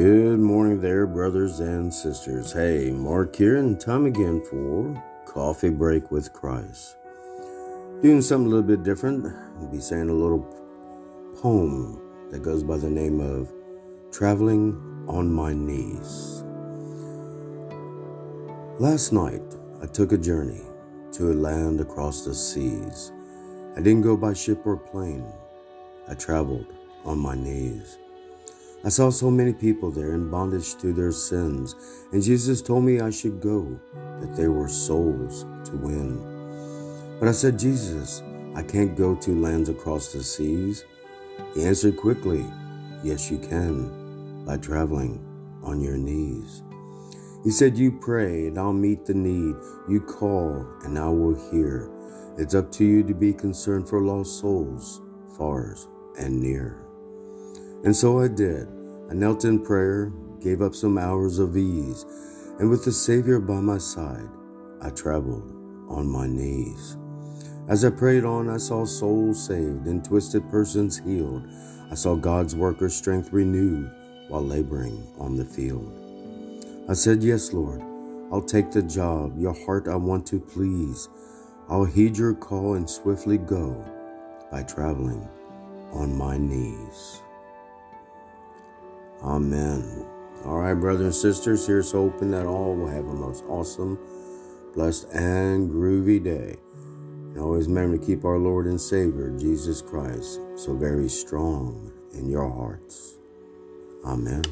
Good morning there, brothers and sisters. Hey, Mark here, and time again for Coffee Break with Christ. Doing something a little bit different. I'll be saying a little poem that goes by the name of Traveling on My Knees. Last night, I took a journey to a land across the seas. I didn't go by ship or plane. I traveled on my knees. I saw so many people there in bondage to their sins, and Jesus told me I should go, that there were souls to win. But I said, Jesus, I can't go to lands across the seas. He answered quickly, Yes, you can, by traveling on your knees. He said, You pray, and I'll meet the need. You call, and I will hear. It's up to you to be concerned for lost souls, far and near. And so I did. I knelt in prayer, gave up some hours of ease, and with the Savior by my side, I traveled on my knees. As I prayed on, I saw souls saved and twisted persons healed. I saw God's workers' strength renewed while laboring on the field. I said, Yes, Lord, I'll take the job. Your heart I want to please. I'll heed your call and swiftly go by traveling on my knees. Amen. All right, brothers and sisters, here's hoping that all will have a most awesome, blessed, and groovy day. And always remember to keep our Lord and Savior, Jesus Christ, so very strong in your hearts. Amen.